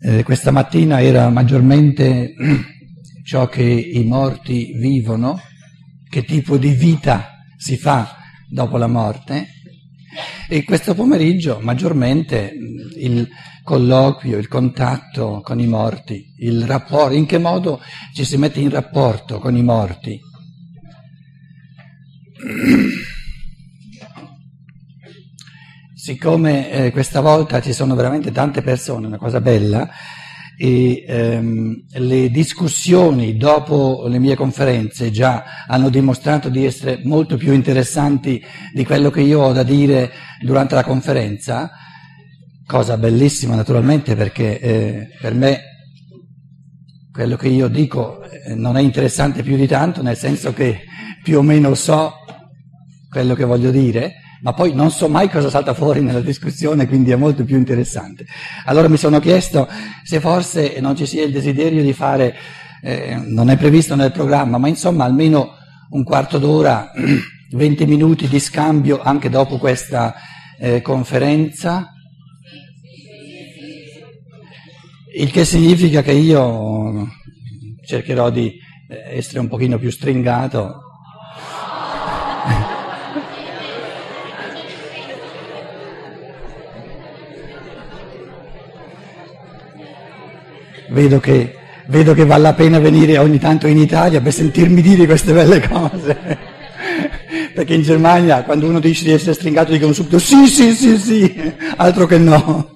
eh, questa mattina era maggiormente ciò che i morti vivono, che tipo di vita si fa dopo la morte, e questo pomeriggio maggiormente il colloquio, il contatto con i morti, il rapporto, in che modo ci si mette in rapporto con i morti. Siccome eh, questa volta ci sono veramente tante persone, una cosa bella, e ehm, le discussioni dopo le mie conferenze già hanno dimostrato di essere molto più interessanti di quello che io ho da dire durante la conferenza, cosa bellissima naturalmente perché eh, per me quello che io dico eh, non è interessante più di tanto, nel senso che più o meno so quello che voglio dire, ma poi non so mai cosa salta fuori nella discussione, quindi è molto più interessante. Allora mi sono chiesto se forse non ci sia il desiderio di fare, eh, non è previsto nel programma, ma insomma almeno un quarto d'ora, 20 minuti di scambio anche dopo questa eh, conferenza, il che significa che io cercherò di eh, essere un pochino più stringato. Vedo che, vedo che vale la pena venire ogni tanto in Italia per sentirmi dire queste belle cose. Perché in Germania quando uno dice di essere stringato dicono subito sì, sì, sì, sì, altro che no.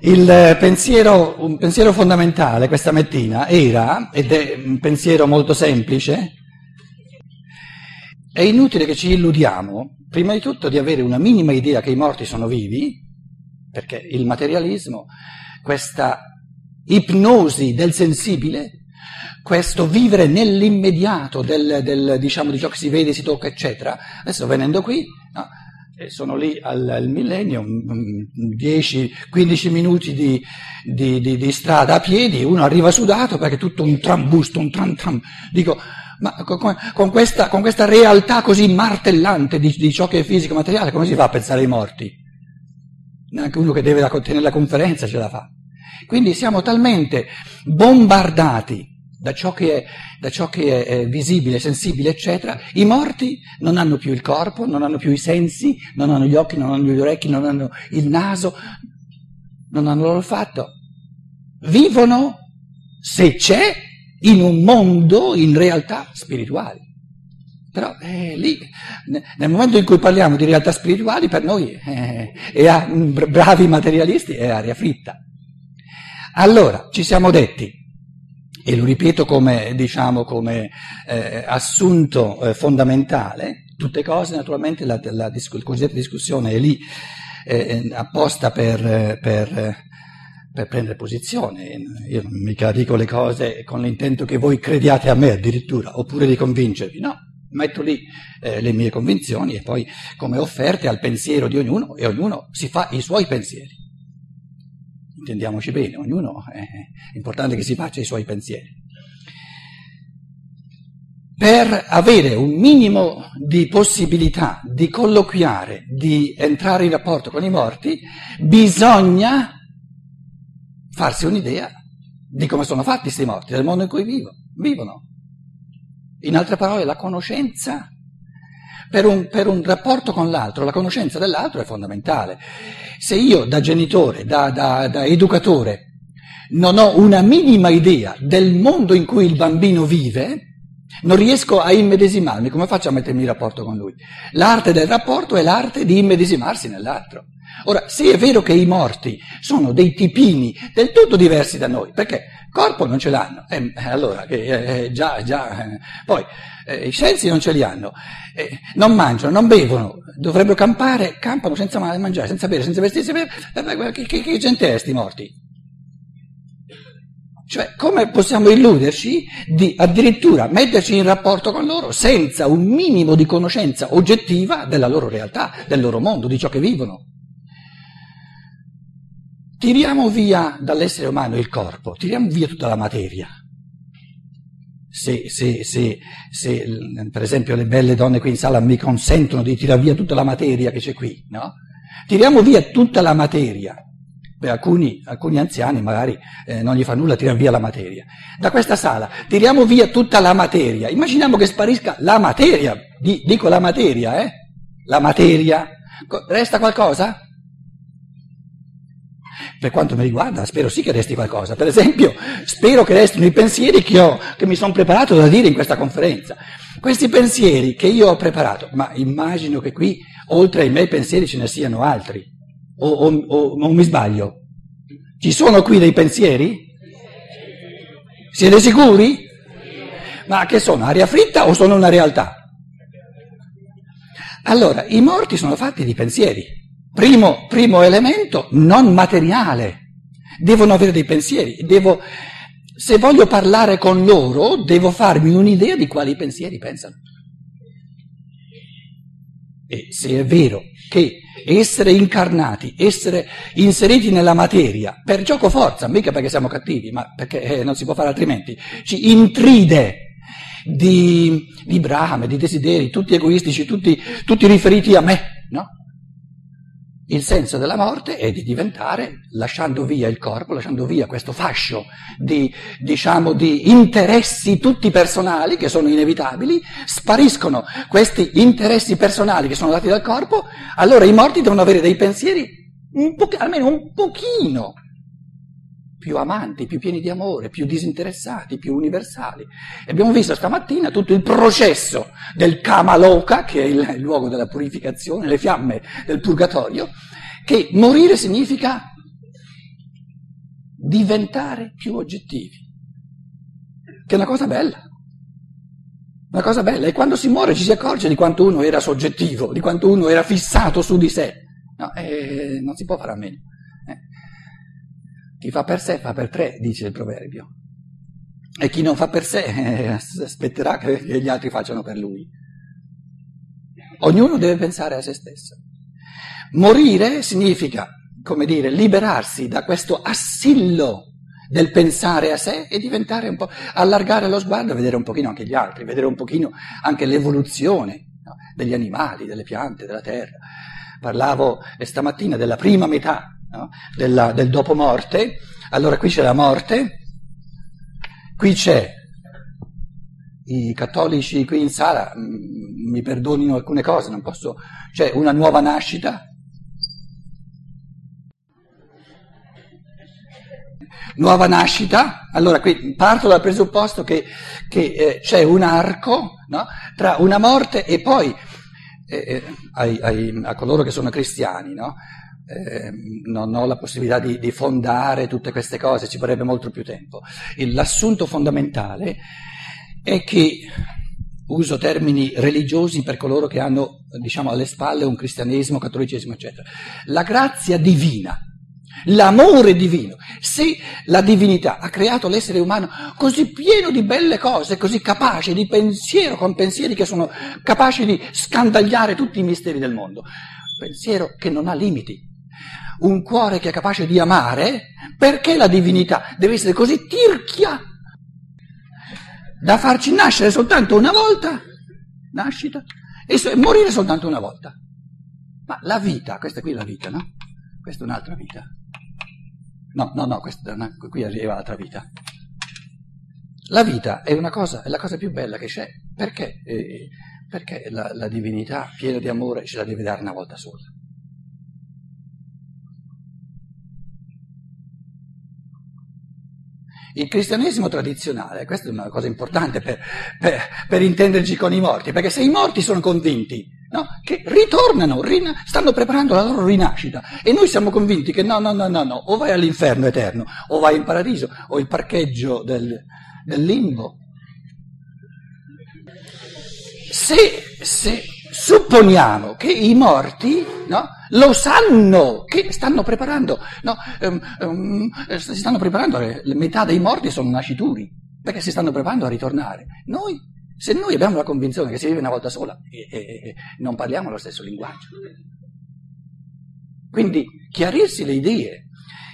Il pensiero, un pensiero fondamentale questa mattina era, ed è un pensiero molto semplice, è inutile che ci illudiamo, prima di tutto, di avere una minima idea che i morti sono vivi, perché il materialismo questa ipnosi del sensibile, questo vivere nell'immediato del, del, diciamo, di ciò che si vede, si tocca, eccetera. Adesso venendo qui, no, sono lì al, al millennio, 10-15 minuti di, di, di, di, strada a piedi, uno arriva sudato perché è tutto un trambusto, un tram tram. Dico, ma con, questa, con questa, realtà così martellante di, ciò che è fisico materiale, come si fa a pensare ai morti? Neanche uno che deve tenere la conferenza ce la fa. Quindi siamo talmente bombardati da ciò che è, da ciò che è visibile, sensibile, eccetera. I morti non hanno più il corpo, non hanno più i sensi, non hanno gli occhi, non hanno gli orecchi, non hanno il naso, non hanno l'olfatto. Vivono, se c'è, in un mondo in realtà spirituali. Però eh, lì, nel momento in cui parliamo di realtà spirituali, per noi eh, è a, bravi materialisti è aria fritta. Allora, ci siamo detti, e lo ripeto come, diciamo, come eh, assunto eh, fondamentale, tutte cose, naturalmente la, la, la, la cosiddetta discussione è lì eh, apposta per, per, per, prendere posizione. Io non mica dico le cose con l'intento che voi crediate a me addirittura, oppure di convincervi, no metto lì eh, le mie convinzioni e poi come offerte al pensiero di ognuno e ognuno si fa i suoi pensieri. Intendiamoci bene, ognuno eh, è importante che si faccia i suoi pensieri. Per avere un minimo di possibilità di colloquiare, di entrare in rapporto con i morti, bisogna farsi un'idea di come sono fatti questi morti, del mondo in cui vivo, vivono. In altre parole, la conoscenza per un, per un, rapporto con l'altro, la conoscenza dell'altro è fondamentale. Se io da genitore, da, da, da educatore, non ho una minima idea del mondo in cui il bambino vive, non riesco a immedesimarmi, come faccio a mettermi in rapporto con lui? L'arte del rapporto è l'arte di immedesimarsi nell'altro. Ora, se è vero che i morti sono dei tipini del tutto diversi da noi, perché corpo non ce l'hanno, eh, allora, eh, eh, già, già, eh, poi eh, i sensi non ce li hanno, eh, non mangiano, non bevono, dovrebbero campare, campano senza mangiare, senza bere, senza vestirsi, che, che, che gente è sti morti? Cioè, come possiamo illuderci di addirittura metterci in rapporto con loro senza un minimo di conoscenza oggettiva della loro realtà, del loro mondo, di ciò che vivono? Tiriamo via dall'essere umano il corpo, tiriamo via tutta la materia. Se, se, se, se, per esempio le belle donne qui in sala mi consentono di tirare via tutta la materia che c'è qui, no? Tiriamo via tutta la materia. Per alcuni, alcuni anziani magari eh, non gli fa nulla tirare via la materia. Da questa sala tiriamo via tutta la materia. Immaginiamo che sparisca la materia, dico la materia, eh? La materia. Resta qualcosa? Per quanto mi riguarda, spero sì che resti qualcosa. Per esempio, spero che restino i pensieri che, ho, che mi sono preparato da dire in questa conferenza. Questi pensieri che io ho preparato, ma immagino che qui, oltre ai miei pensieri, ce ne siano altri. O, o, o, o mi sbaglio? Ci sono qui dei pensieri? Siete sicuri? Ma che sono? Aria fritta o sono una realtà? Allora, i morti sono fatti di pensieri. Primo, primo elemento, non materiale. Devono avere dei pensieri. Devo, se voglio parlare con loro, devo farmi un'idea di quali pensieri pensano. E se è vero che essere incarnati, essere inseriti nella materia, per gioco forza, mica perché siamo cattivi, ma perché eh, non si può fare altrimenti, ci intride di, di brame, di desideri, tutti egoistici, tutti, tutti riferiti a me, no? Il senso della morte è di diventare, lasciando via il corpo, lasciando via questo fascio di, diciamo, di interessi tutti personali che sono inevitabili, spariscono questi interessi personali che sono dati dal corpo, allora i morti devono avere dei pensieri un po- almeno un pochino più amanti, più pieni di amore, più disinteressati, più universali. E abbiamo visto stamattina tutto il processo del Kamaloka, che è il, il luogo della purificazione, le fiamme del purgatorio, che morire significa diventare più oggettivi, che è una cosa bella. Una cosa bella, e quando si muore ci si accorge di quanto uno era soggettivo, di quanto uno era fissato su di sé. No, eh, non si può fare a meno. Chi fa per sé fa per tre, dice il proverbio. E chi non fa per sé eh, aspetterà che gli altri facciano per lui. Ognuno deve pensare a se stesso. Morire significa, come dire, liberarsi da questo assillo del pensare a sé e diventare un po', allargare lo sguardo e vedere un pochino anche gli altri, vedere un pochino anche l'evoluzione no? degli animali, delle piante, della terra. Parlavo stamattina della prima metà no? Della, del dopo morte. Allora qui c'è la morte, qui c'è i cattolici qui in sala, mm, mi perdonino alcune cose, non posso, c'è una nuova nascita. Nuova nascita, allora qui parto dal presupposto che, che eh, c'è un arco no? tra una morte e poi eh, eh ai, ai, a coloro che sono cristiani, no? Eh, non ho la possibilità di, di, fondare tutte queste cose, ci vorrebbe molto più tempo. Il, l'assunto fondamentale è che, uso termini religiosi per coloro che hanno, diciamo, alle spalle un cristianesimo, cattolicesimo, eccetera, la grazia divina, l'amore divino, se la divinità ha creato l'essere umano così pieno di belle cose, così capace di pensiero, con pensieri che sono capaci di scandagliare tutti i misteri del mondo, pensiero che non ha limiti, un cuore che è capace di amare, perché la divinità deve essere così tirchia da farci nascere soltanto una volta, nascita, e morire soltanto una volta. Ma la vita, questa qui è la vita, no? Questa è un'altra vita. No, no, no, questa, no, qui arriva l'altra vita. La vita è cosa, è la cosa più bella che c'è. Perché? Eh, perché la, la divinità piena di amore ce la deve dare una volta sola. Il cristianesimo tradizionale, questa è una cosa importante per, per, per intenderci con i morti, perché se i morti sono convinti no, che ritornano, rina, stanno preparando la loro rinascita e noi siamo convinti che no, no, no, no, no, o vai all'inferno eterno, o vai in paradiso, o il parcheggio del, del limbo. Se, se supponiamo che i morti no, lo sanno, che stanno preparando, no, um, um, si stanno preparando, la metà dei morti sono nascituri, perché si stanno preparando a ritornare. Noi, se noi abbiamo la convinzione che si vive una volta sola, e, e, e non parliamo lo stesso linguaggio. Quindi chiarirsi le idee.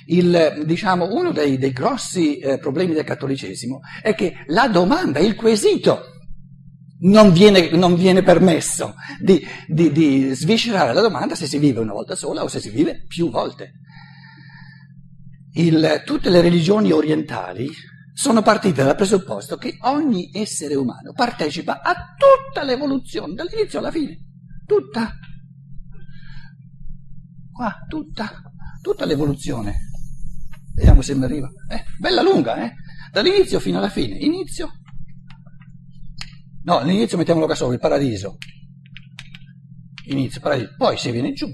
Il, diciamo, uno dei, dei grossi eh, problemi del cattolicesimo è che la domanda, il quesito, non viene, non viene permesso di, di, di, sviscerare la domanda se si vive una volta sola o se si vive più volte. il, tutte le religioni orientali sono partite dal presupposto che ogni essere umano partecipa a tutta l'evoluzione, dall'inizio alla fine, tutta. Qua, tutta, tutta l'evoluzione. Vediamo se mi arriva. Eh, bella lunga, eh? Dall'inizio fino alla fine. Inizio. No, all'inizio mettiamolo qua sopra, il paradiso. Inizio, paradiso. Poi si viene giù,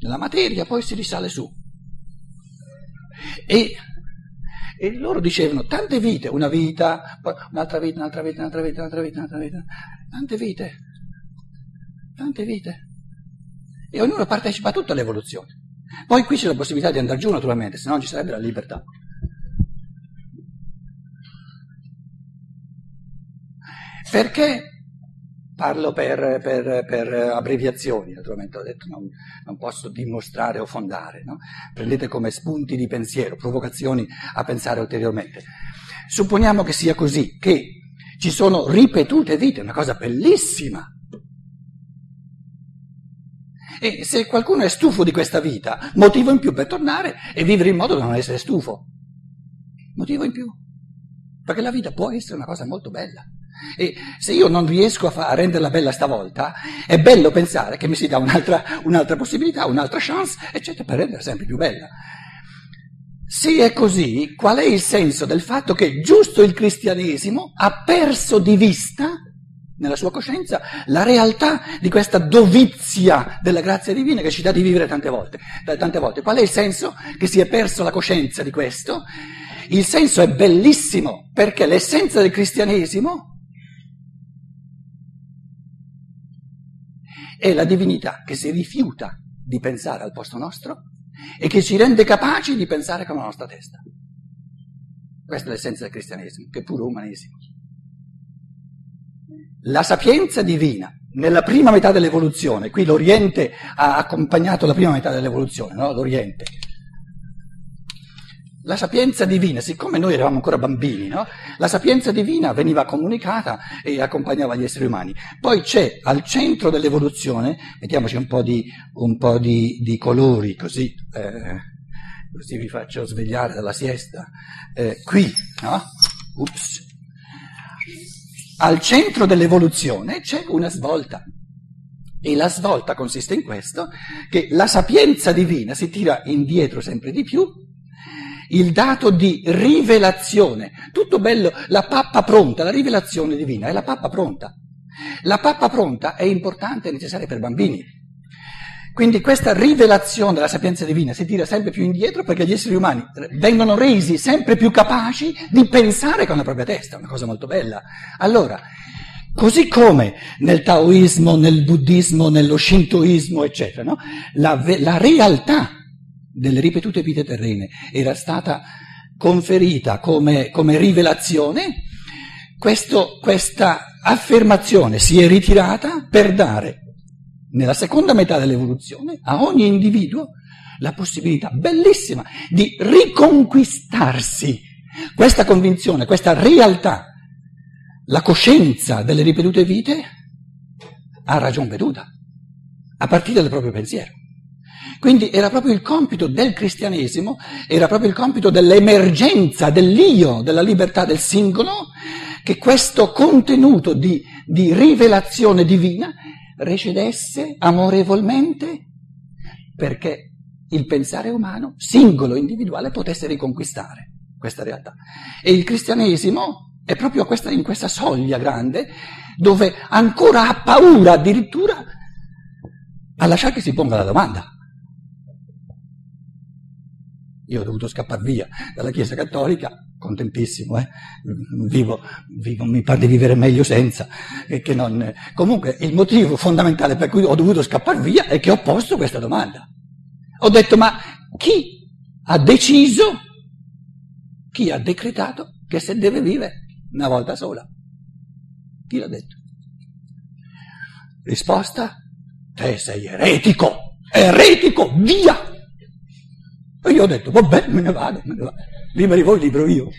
nella materia, poi si risale su. E, e loro dicevano tante vite, una vita, un'altra vita, un'altra vita, un'altra vita, un'altra vita, un'altra vita, tante vite, tante vite. E ognuno partecipa a tutta l'evoluzione. Poi qui c'è la possibilità di andare giù naturalmente, se no ci sarebbe la libertà. Perché Parlo per, per, per, abbreviazioni, naturalmente ho detto non, non posso dimostrare o fondare, no? prendete come spunti di pensiero, provocazioni a pensare ulteriormente. Supponiamo che sia così, che ci sono ripetute vite, una cosa bellissima. E se qualcuno è stufo di questa vita, motivo in più per tornare e vivere in modo da non essere stufo. Motivo in più. Perché la vita può essere una cosa molto bella. E se io non riesco a, fa- a, renderla bella stavolta, è bello pensare che mi si dà un'altra, un'altra possibilità, un'altra chance, eccetera, per renderla sempre più bella. Se è così, qual è il senso del fatto che giusto il cristianesimo ha perso di vista nella sua coscienza la realtà di questa dovizia della grazia divina che ci dà di vivere tante volte, tante volte. Qual è il senso che si è perso la coscienza di questo? Il senso è bellissimo perché l'essenza del cristianesimo è la divinità che si rifiuta di pensare al posto nostro e che ci rende capaci di pensare con la nostra testa. Questa è l'essenza del cristianesimo, che è puro umanesimo. La sapienza divina, nella prima metà dell'evoluzione, qui l'Oriente ha accompagnato la prima metà dell'evoluzione, no? l'Oriente, la sapienza divina, siccome noi eravamo ancora bambini, no? la sapienza divina veniva comunicata e accompagnava gli esseri umani. Poi c'è al centro dell'evoluzione, mettiamoci un po' di, un po di, di colori così, eh, così vi faccio svegliare dalla siesta, eh, qui, no? Ups. Al centro dell'evoluzione c'è una svolta. E la svolta consiste in questo, che la sapienza divina si tira indietro sempre di più il dato di rivelazione. Tutto bello, la pappa pronta, la rivelazione divina è la pappa pronta. La pappa pronta è importante e necessaria per bambini. Quindi questa rivelazione della sapienza divina si tira sempre più indietro perché gli esseri umani vengono resi sempre più capaci di pensare con la propria testa, una cosa molto bella. Allora, così come nel taoismo, nel buddismo, nello shintoismo, eccetera, no? la, la realtà delle ripetute vite terrene. Era stata conferita come, come rivelazione, questo, questa affermazione si è ritirata per dare nella seconda metà dell'evoluzione a ogni individuo la possibilità bellissima di riconquistarsi. Questa convinzione, questa realtà, la coscienza delle ripetute vite a ragion veduta, a partire dal proprio pensiero. Quindi era proprio il compito del cristianesimo, era proprio il compito dell'emergenza dell'io, della libertà del singolo, che questo contenuto di, di rivelazione divina recedesse amorevolmente perché il pensare umano, singolo, individuale, potesse riconquistare questa realtà. E il cristianesimo è proprio questa, in questa soglia grande dove ancora ha paura addirittura a lasciare che si ponga la domanda. Io ho dovuto scappare via dalla Chiesa Cattolica, contentissimo, eh? vivo, vivo, mi pare di vivere meglio senza. Non... Comunque il motivo fondamentale per cui ho dovuto scappare via è che ho posto questa domanda. Ho detto, ma chi ha deciso, chi ha decretato che se deve vivere una volta sola? Chi l'ha detto? Risposta? Te sei eretico, eretico, via! E io ho detto, vabbè, me ne vado, me ne vado. Liberi voi, libero io.